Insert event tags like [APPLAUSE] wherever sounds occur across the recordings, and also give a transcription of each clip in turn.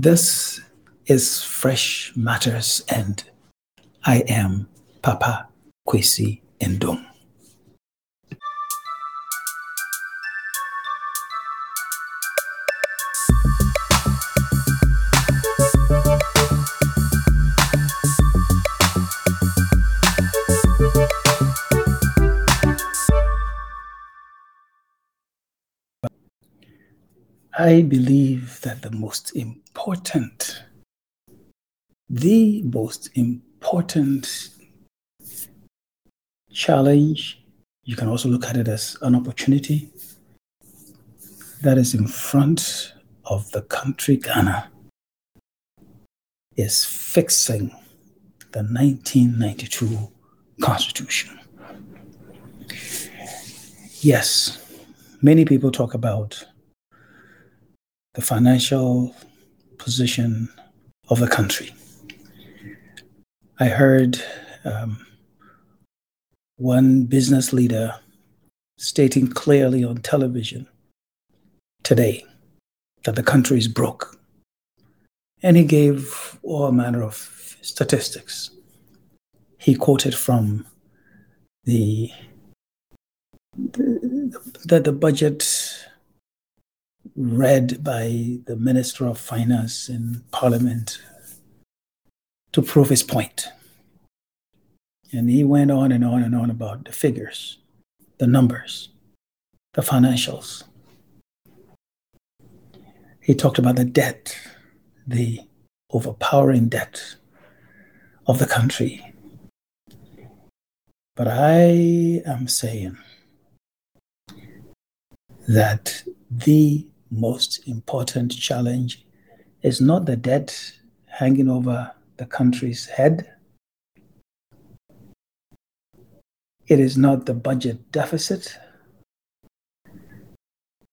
This is Fresh Matters, and I am Papa Kwesi Nduom. I believe that the most important, the most important challenge, you can also look at it as an opportunity that is in front of the country Ghana is fixing the 1992 Constitution. Yes, many people talk about the financial position of the country. I heard um, one business leader stating clearly on television today that the country is broke. And he gave all manner of statistics. He quoted from the the, the budget read by the Minister of Finance in Parliament to prove his point. And he went on and on and on about the figures, the numbers, the financials. He talked about the debt, the overpowering debt of the country. But I am saying that the most important challenge is not the debt hanging over the country's head. It is not the budget deficit.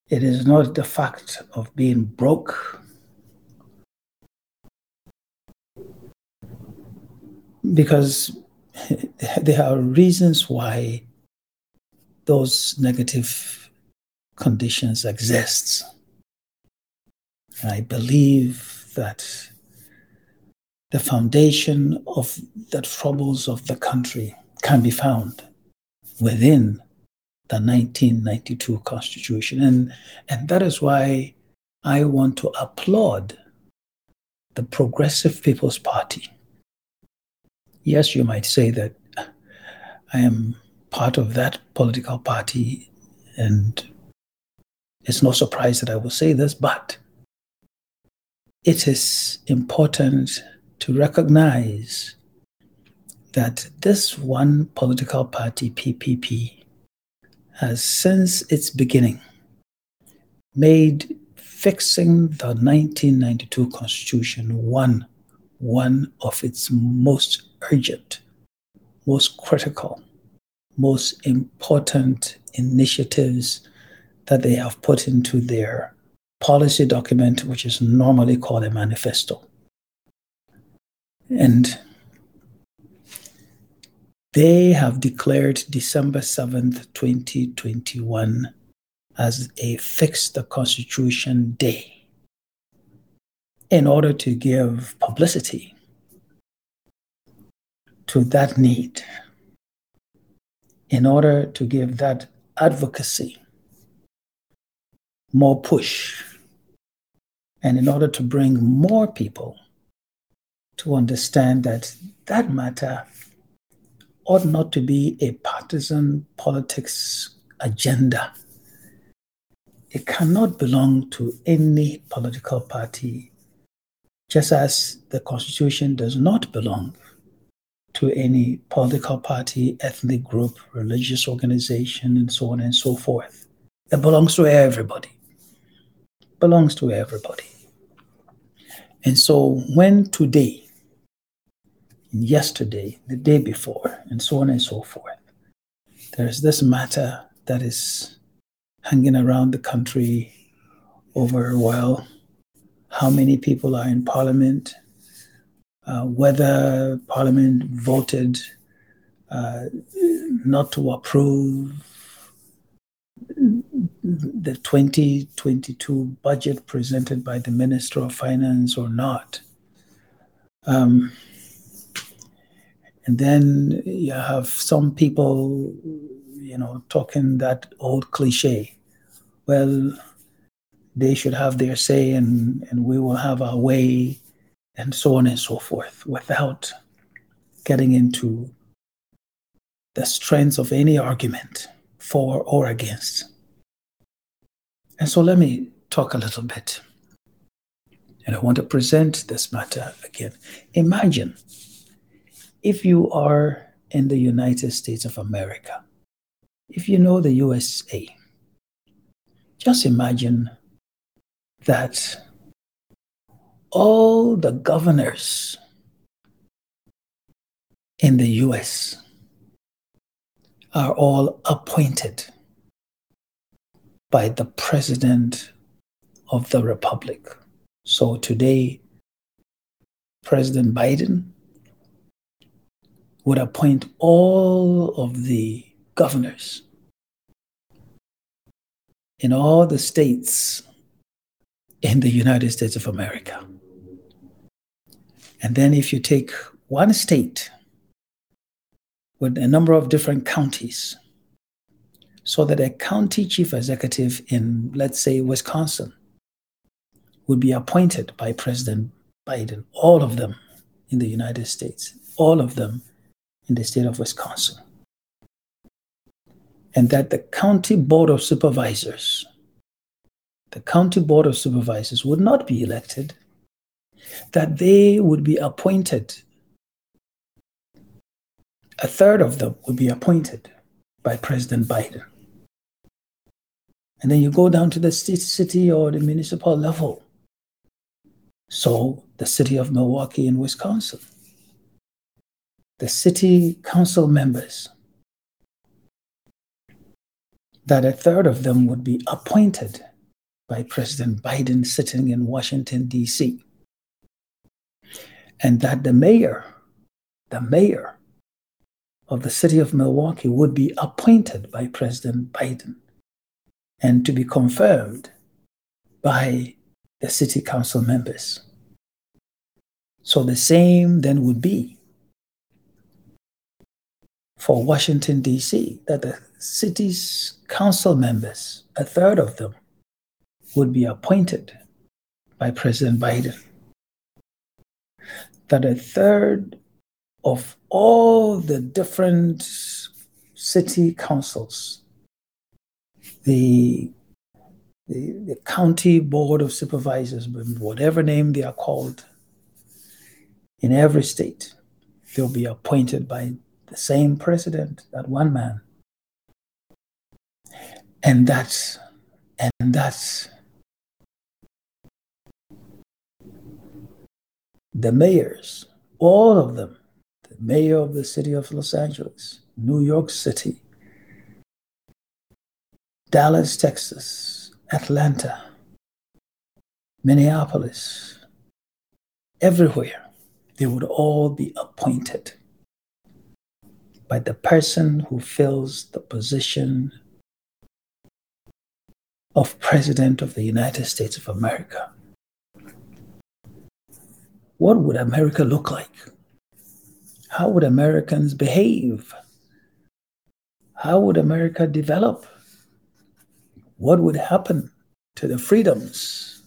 It is not the fact of being broke. Because [LAUGHS] there are reasons why those negative conditions exist. I believe that the foundation of the troubles of the country can be found within the 1992 Constitution. And, and that is why I want to applaud the Progressive People's Party. Yes, you might say that I am part of that political party, and it's no surprise that I will say this, but it is important to recognize that this one political party, PPP, has since its beginning made fixing the 1992 Constitution one, one of its most urgent, most critical, most important initiatives that they have put into their policy document, which is normally called a manifesto. And they have declared December 7th, 2021 as a fix the Constitution day in order to give publicity to that need, in order to give that advocacy more push and in order to bring more people to understand that that matter ought not to be a partisan politics agenda. It cannot belong to any political party, just as the Constitution does not belong to any political party, ethnic group, religious organization, and so on and so forth. It belongs to everybody. Belongs to everybody. And so when today, yesterday, the day before, and so on and so forth, there's this matter that is hanging around the country over, well, how many people are in parliament, uh, whether parliament voted uh, not to approve the 2022 budget presented by the Minister of Finance or not. Um, and then you have some people, you know, talking that old cliche. Well, they should have their say and, and we will have our way and so on and so forth without getting into the strengths of any argument for or against. And so let me talk a little bit. And I want to present this matter again. Imagine if you are in the United States of America, if you know the USA, just imagine that all the governors in the US are all appointed by the President of the Republic. So today, President Biden would appoint all of the governors in all the states in the United States of America. And then if you take one state with a number of different counties, so that a county chief executive in, let's say, Wisconsin would be appointed by President Biden, all of them in the United States, all of them in the state of Wisconsin. And that the county board of supervisors, the county board of supervisors would not be elected, that they would be appointed. A third of them would be appointed by President Biden. And then you go down to the city or the municipal level. So, the city of Milwaukee in Wisconsin the city council members, that a third of them would be appointed by President Biden sitting in Washington, D.C., and that the mayor, the mayor of the city of Milwaukee would be appointed by President Biden and to be confirmed by the city council members. So the same then would be for Washington, D.C., that the city's council members, a third of them, would be appointed by President Biden. That a third of all the different city councils, the, the, the county board of supervisors, whatever name they are called, in every state, they'll be appointed by the same president, that one man. And that's, and that's the mayors, all of them, the mayor of the city of Los Angeles, New York City, Dallas, Texas, Atlanta, Minneapolis, everywhere, they would all be appointed by the person who fills the position of President of the United States of America. What would America look like? How would Americans behave? How would America develop? What would happen to the freedoms?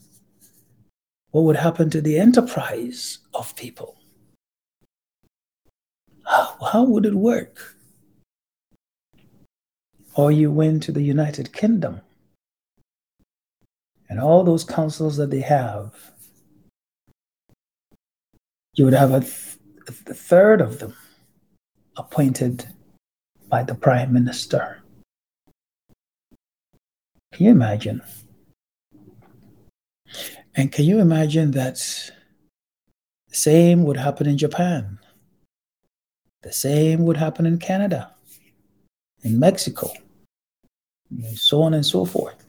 What would happen to the enterprise of people? How, how would it work? Or you went to the United Kingdom and all those councils that they have, you would have a, th- a third of them appointed by the prime minister. Can you imagine? And can you imagine that the same would happen in Japan? The same would happen in Canada, in Mexico, and so on and so forth.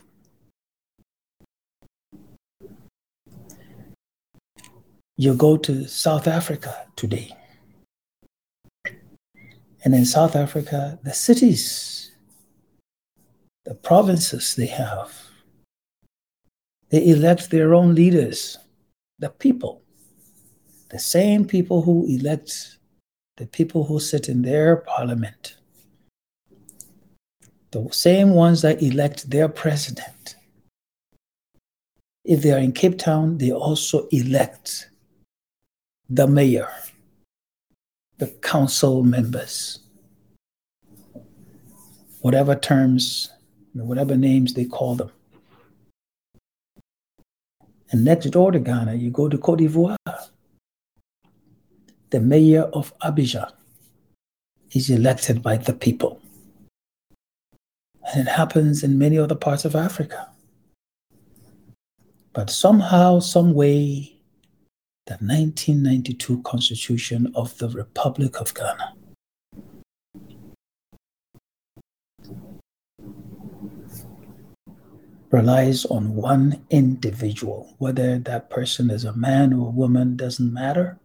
You go to South Africa today. And in South Africa, the cities, the provinces they have. They elect their own leaders, the people, the same people who elect the people who sit in their parliament, the same ones that elect their president. If they are in Cape Town, they also elect the mayor, the council members, whatever terms whatever names they call them. And next door to Ghana, you go to Cote d'Ivoire. The mayor of Abidjan is elected by the people. And it happens in many other parts of Africa. But somehow, some way, the 1992 Constitution of the Republic of Ghana relies on one individual, whether that person is a man or a woman, doesn't matter.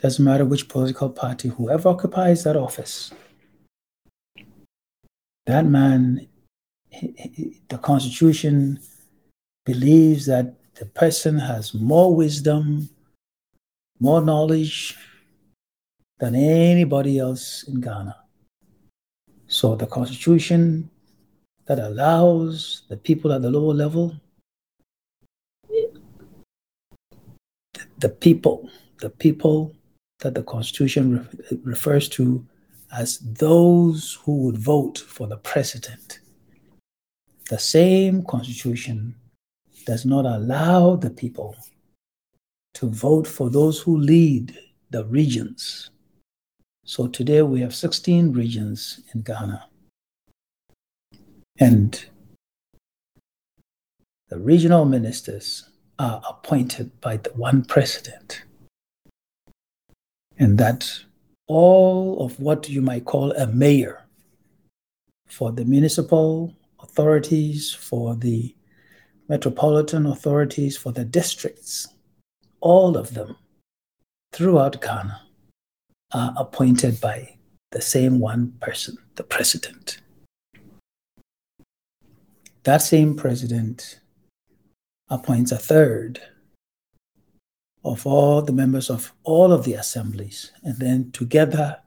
Doesn't matter which political party, whoever occupies that office. That man, the Constitution believes that the person has more wisdom, more knowledge than anybody else in Ghana. So the Constitution that allows the people at the lower level, the people, the people that the Constitution re- refers to as those who would vote for the president. The same Constitution does not allow the people to vote for those who lead the regions. So today we have 16 regions in Ghana. And the regional ministers are appointed by the one president. And that all of what you might call a mayor for the municipal authorities, for the metropolitan authorities, for the districts, all of them throughout Ghana are appointed by the same one person, the president. That same president appoints a third of all the members of all of the assemblies. And then together,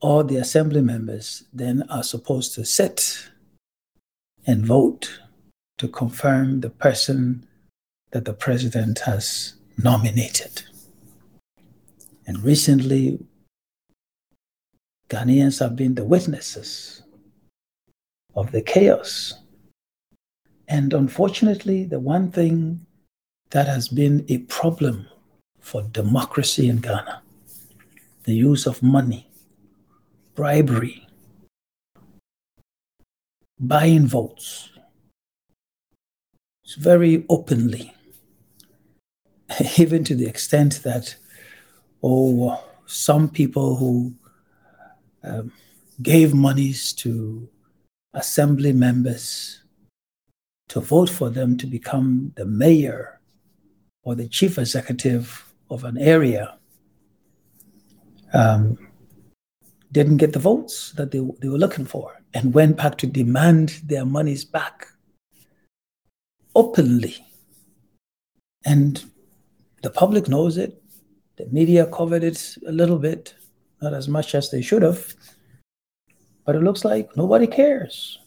all the assembly members then are supposed to sit and vote to confirm the person that the president has nominated. And recently, Ghanaians have been the witnesses of the chaos. And unfortunately, the one thing that has been a problem for democracy in Ghana the use of money, bribery, buying votes. It's very openly, [LAUGHS] even to the extent that, oh, some people who um, gave monies to assembly members to vote for them to become the mayor or the chief executive of an area um, didn't get the votes that they, they were looking for and went back to demand their monies back openly. And the public knows it. The media covered it a little bit, not as much as they should have. But it looks like nobody cares.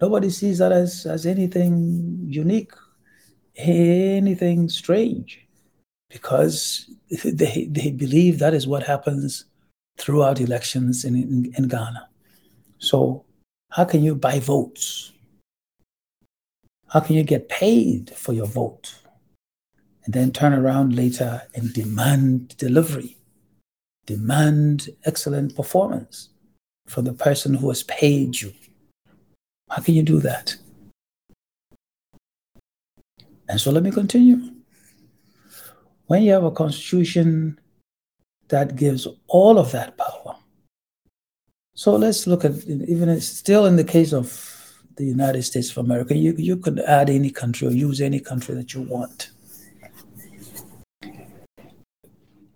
Nobody sees that as, as anything unique, anything strange, because they, they believe that is what happens throughout elections in, in, in Ghana. So, how can you buy votes? How can you get paid for your vote? And then turn around later and demand delivery, demand excellent performance for the person who has paid you. How can you do that? And so let me continue. When you have a constitution that gives all of that power, so let's look at even still in the case of the United States of America, you, you could add any country or use any country that you want.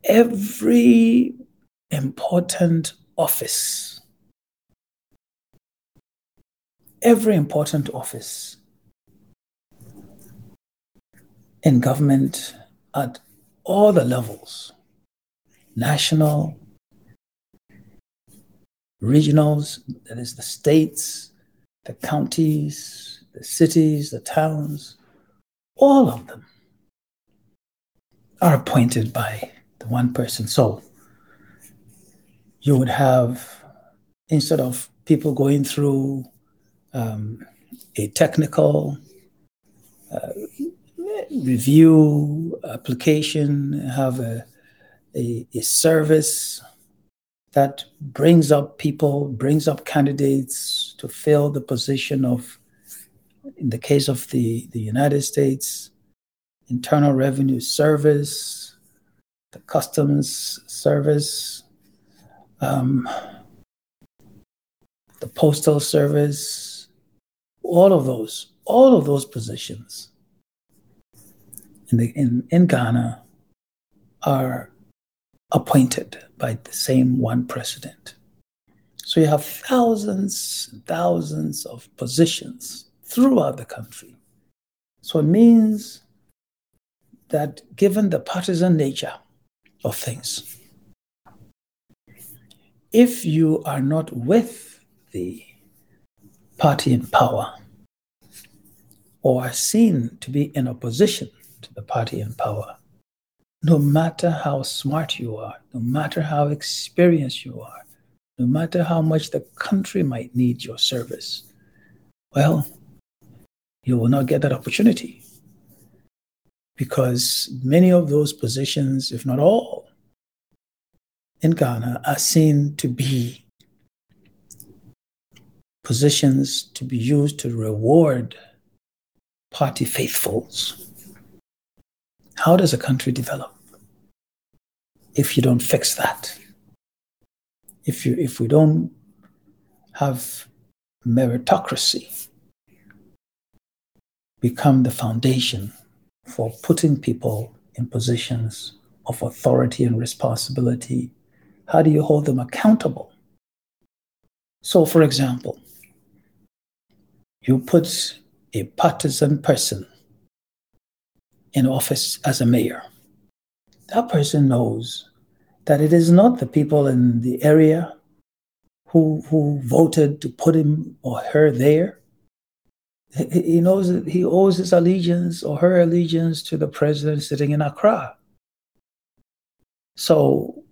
Every important office every important office in government at all the levels national, regionals, that is the states, the counties, the cities, the towns, all of them are appointed by the one person. So you would have, instead of people going through um, a technical uh, review application, have a, a, a service that brings up people, brings up candidates to fill the position of, in the case of the, the United States, Internal Revenue Service, the Customs Service, um, the Postal Service, all of those, all of those positions in, the, in, in Ghana are appointed by the same one president. So you have thousands and thousands of positions throughout the country. So it means that given the partisan nature of things, if you are not with the party in power or are seen to be in opposition to the party in power, no matter how smart you are, no matter how experienced you are, no matter how much the country might need your service, well, you will not get that opportunity. Because many of those positions, if not all, in Ghana are seen to be positions to be used to reward party faithfuls. How does a country develop? if you don't fix that. If you if we don't have meritocracy become the foundation for putting people in positions of authority and responsibility, how do you hold them accountable? So, for example, you put a partisan person in office as a mayor that person knows that it is not the people in the area who who voted to put him or her there. He knows that he owes his allegiance or her allegiance to the president sitting in Accra. So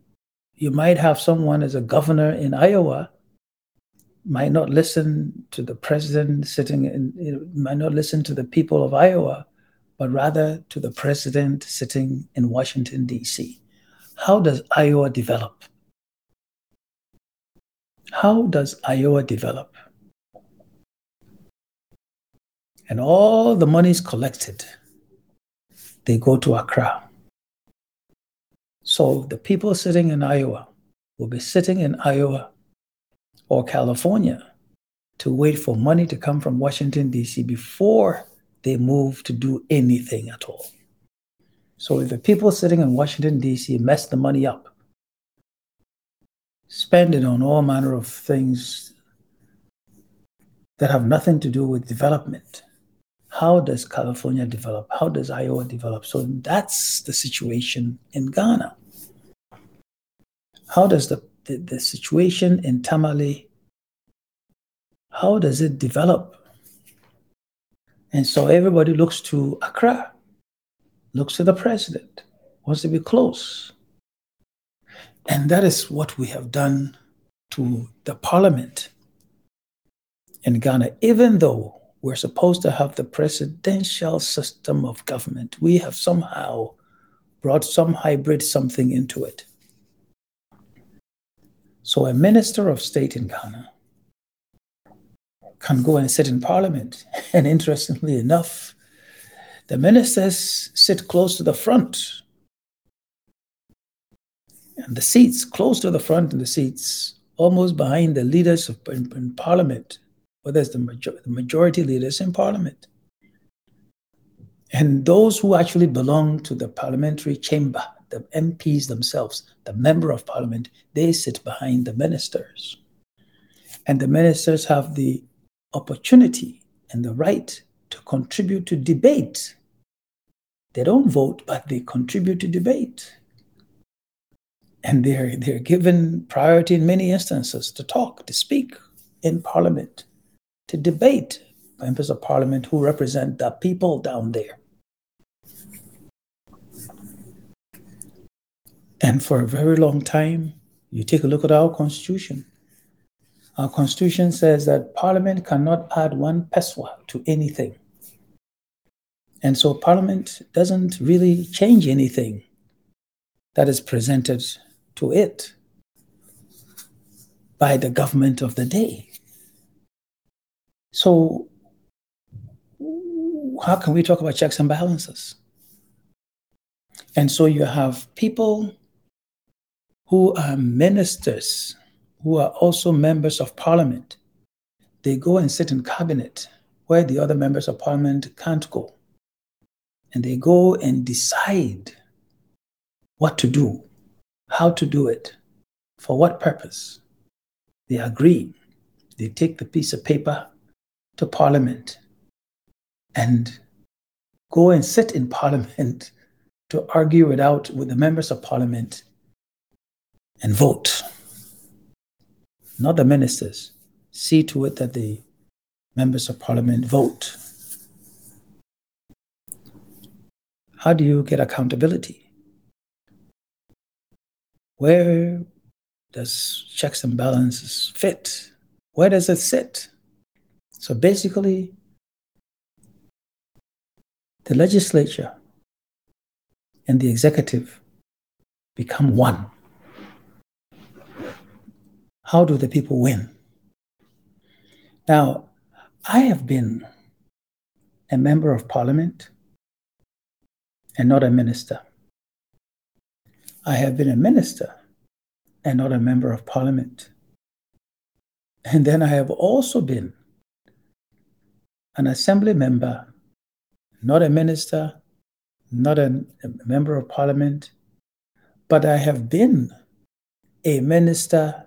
you might have someone as a governor in Iowa might not listen to the president sitting in might not listen to the people of Iowa but rather to the president sitting in Washington, D.C. How does Iowa develop? How does Iowa develop? And all the money is collected, they go to Accra. So the people sitting in Iowa will be sitting in Iowa or California to wait for money to come from Washington, D.C. before they move to do anything at all. So if the people sitting in Washington, D.C. mess the money up, spend it on all manner of things that have nothing to do with development, how does California develop? How does Iowa develop? So that's the situation in Ghana. How does the, the, the situation in Tamale, how does it develop? And so everybody looks to Accra, looks to the president, wants to be close. And that is what we have done to the parliament in Ghana. Even though we're supposed to have the presidential system of government, we have somehow brought some hybrid something into it. So a minister of state in Ghana can go and sit in parliament. [LAUGHS] And interestingly enough, the ministers sit close to the front. And the seats close to the front and the seats almost behind the leaders of, in, in parliament, whether it's the, major, the majority leaders in parliament. And those who actually belong to the parliamentary chamber, the MPs themselves, the member of parliament, they sit behind the ministers. And the ministers have the opportunity and the right to contribute to debate. They don't vote, but they contribute to debate. And they're, they're given priority in many instances to talk, to speak in Parliament, to debate members of Parliament who represent the people down there. And for a very long time, you take a look at our Constitution. Our Constitution says that Parliament cannot add one pesewa to anything. And so Parliament doesn't really change anything that is presented to it by the government of the day. So, how can we talk about checks and balances? And so you have people who are ministers, who are also members of parliament. They go and sit in cabinet where the other members of parliament can't go. And they go and decide what to do, how to do it, for what purpose. They agree. They take the piece of paper to parliament and go and sit in parliament [LAUGHS] to argue it out with the members of parliament and vote. Not the ministers. See to it that the members of parliament vote. How do you get accountability? Where does checks and balances fit? Where does it sit? So basically, the legislature and the executive become one. How do the people win? Now, I have been a member of parliament and not a minister. I have been a minister and not a member of parliament. And then I have also been an assembly member, not a minister, not a, a member of parliament, but I have been a minister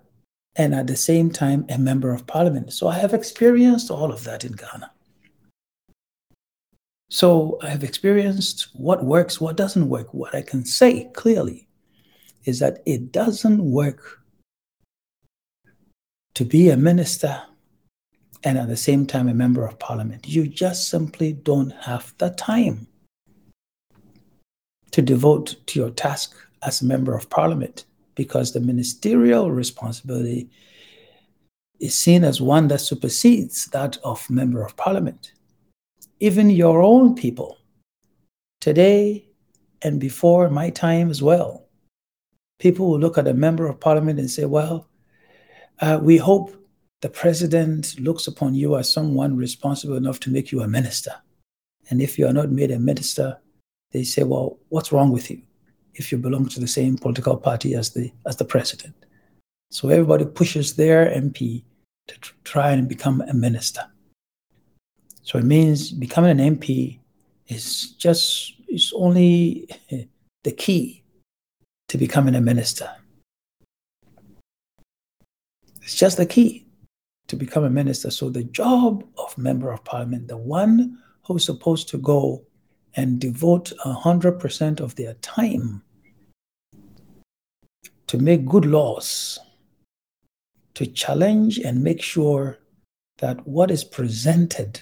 and at the same time a member of parliament. So I have experienced all of that in Ghana. So I have experienced what works, what doesn't work. What I can say clearly is that it doesn't work to be a minister and at the same time a member of parliament. You just simply don't have the time to devote to your task as a member of parliament because the ministerial responsibility is seen as one that supersedes that of member of parliament. Even your own people, today and before my time as well, people will look at a member of parliament and say, well, uh, we hope the president looks upon you as someone responsible enough to make you a minister. And if you are not made a minister, they say, well, what's wrong with you? If you belong to the same political party as the as the president. So everybody pushes their MP to tr- try and become a minister. So it means becoming an MP is just is only [LAUGHS] the key to becoming a minister. It's just the key to become a minister. So the job of member of parliament, the one who's supposed to go and devote 100% of their time to make good laws, to challenge and make sure that what is presented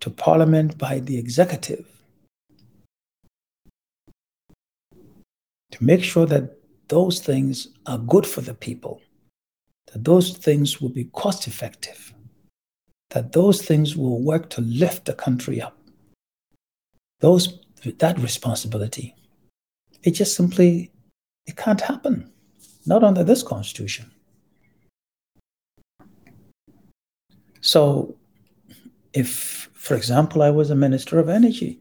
to Parliament by the executive, to make sure that those things are good for the people, that those things will be cost effective, that those things will work to lift the country up. Those, that responsibility it just simply it can't happen. Not under this constitution. So if, for example, I was a minister of energy,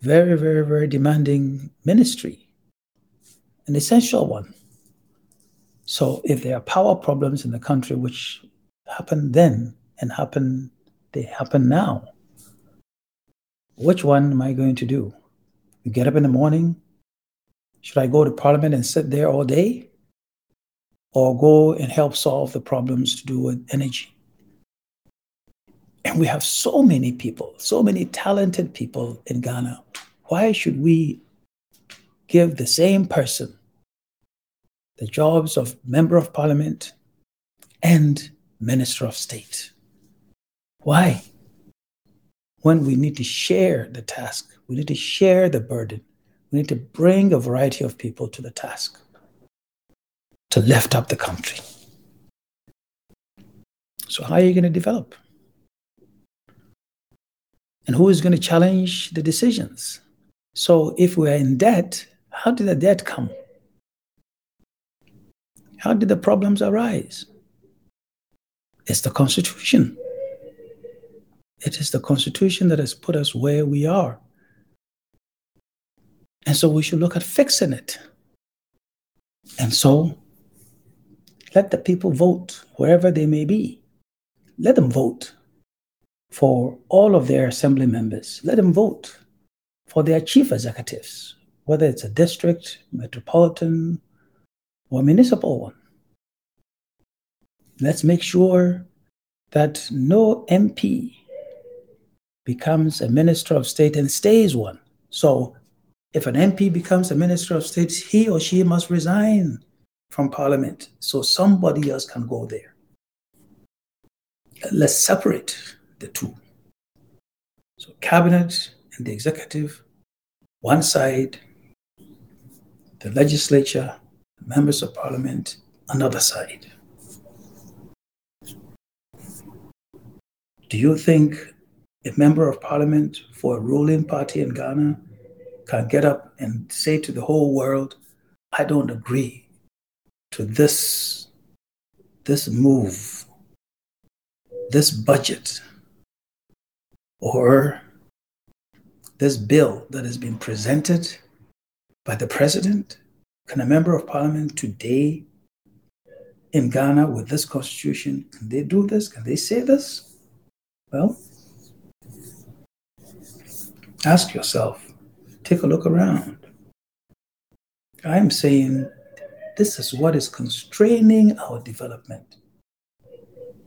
very, very, very demanding ministry, an essential one. So if there are power problems in the country, which happen then and happen, they happen now, which one am I going to do? You get up in the morning, should I go to Parliament and sit there all day? or go and help solve the problems to do with energy. And we have so many people, so many talented people in Ghana. Why should we give the same person the jobs of member of parliament and minister of state? Why? When we need to share the task, we need to share the burden, we need to bring a variety of people to the task to lift up the country. So, how are you going to develop? And who is going to challenge the decisions? So, if we are in debt, how did the debt come? How did the problems arise? It's the Constitution. It is the Constitution that has put us where we are. And so we should look at fixing it. And so let the people vote wherever they may be. Let them vote for all of their assembly members. Let them vote for their chief executives, whether it's a district, metropolitan, or municipal one. Let's make sure that no MP becomes a minister of state and stays one. So if an MP becomes a minister of state, he or she must resign from parliament so somebody else can go there. Let's separate the two. So, cabinet and the executive, one side, the legislature, members of parliament, another side. Do you think a member of parliament for a ruling party in Ghana can get up and say to the whole world, I don't agree to this, this move, this budget, or this bill that has been presented by the president? Can a member of parliament today in Ghana with this constitution, can they do this? Can they say this? Well, ask yourself, take a look around. I'm saying this is what is constraining our development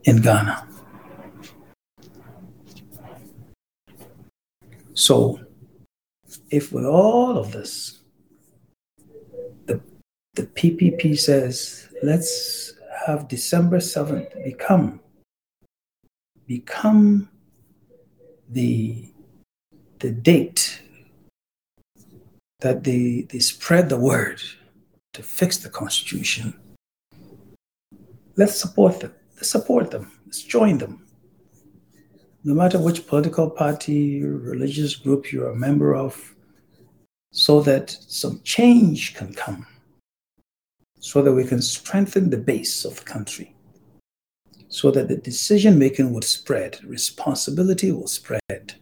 in Ghana. So, if with all of this, the, the PPP says, let's have December 7th become become the the date that they, they spread the word to fix the Constitution. Let's support them. Let's support them. Let's join them. No matter which political party, religious group you're a member of, so that some change can come, so that we can strengthen the base of the country, so that the decision making will spread, responsibility will spread.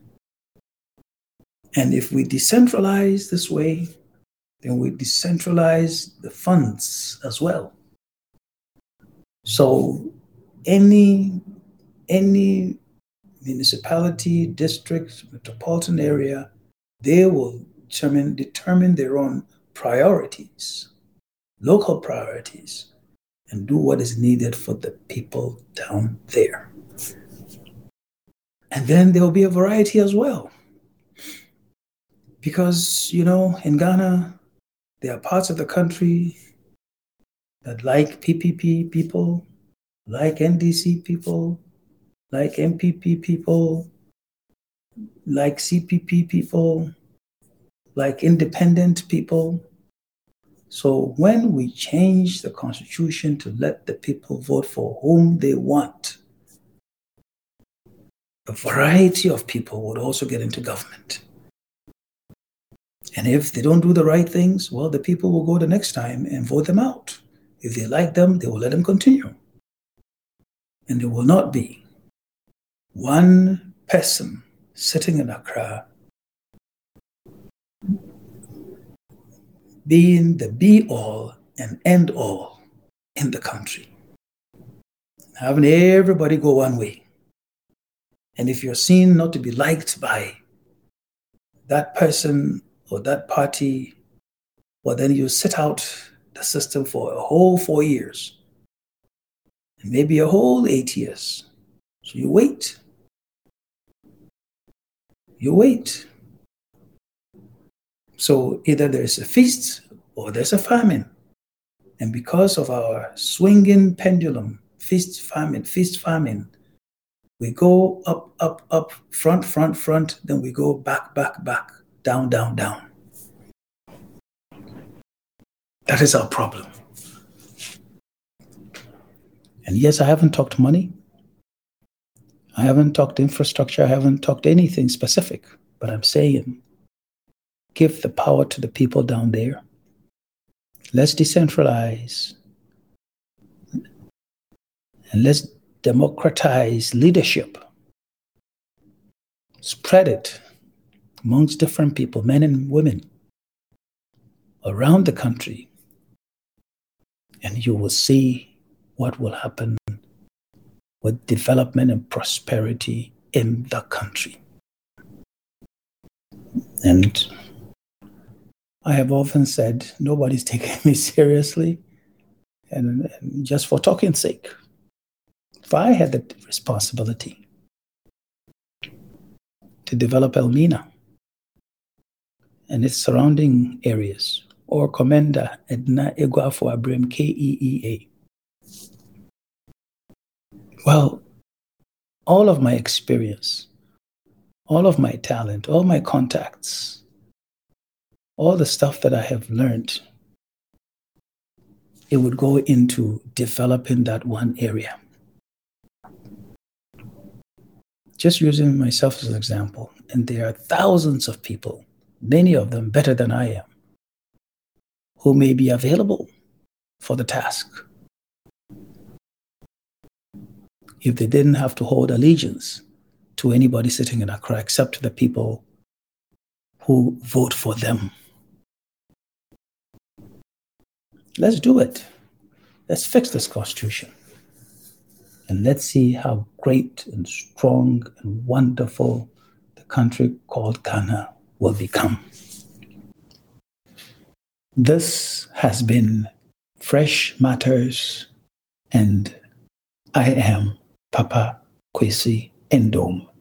And if we decentralize this way, then we decentralize the funds as well. So any any municipality, district, metropolitan area, they will determine determine their own priorities, local priorities, and do what is needed for the people down there. And then there will be a variety as well. Because, you know, in Ghana, there are parts of the country that like PPP people, like NDC people, like NPP people, like CPP people, like independent people. So when we change the constitution to let the people vote for whom they want, a variety of people would also get into government. And if they don't do the right things, well, the people will go the next time and vote them out. If they like them, they will let them continue. And there will not be one person sitting in Accra being the be all and end all in the country. Having everybody go one way. And if you're seen not to be liked by that person or that party, well, then you sit out the system for a whole four years maybe a whole eight years. So you wait. You wait. So either there's a feast or there's a famine. And because of our swinging pendulum, feast, famine, feast, famine, we go up, up, up, front, front, front, then we go back, back, back, down, down, down. That is our problem. And yes, I haven't talked money. I haven't talked infrastructure. I haven't talked anything specific. But I'm saying give the power to the people down there. Let's decentralize. And let's democratize leadership. Spread it amongst different people, men and women, around the country. And you will see what will happen with development and prosperity in the country. And I have often said nobody's [LAUGHS] taking me seriously, and, and just for talking sake. If I had the responsibility to develop Elmina and its surrounding areas, or Komenda Edina Eguafo Abirem, KEEA, well, all of my experience, all of my talent, all my contacts, all the stuff that I have learned, it would go into developing that one area. Just using myself as an example, and there are thousands of people, many of them better than I am, who may be available for the task if they didn't have to hold allegiance to anybody sitting in Accra except to the people who vote for them. Let's do it. Let's fix this constitution. And let's see how great and strong and wonderful the country called Ghana will become. This has been Fresh Matters, and I am Papa Kwesi Nduom.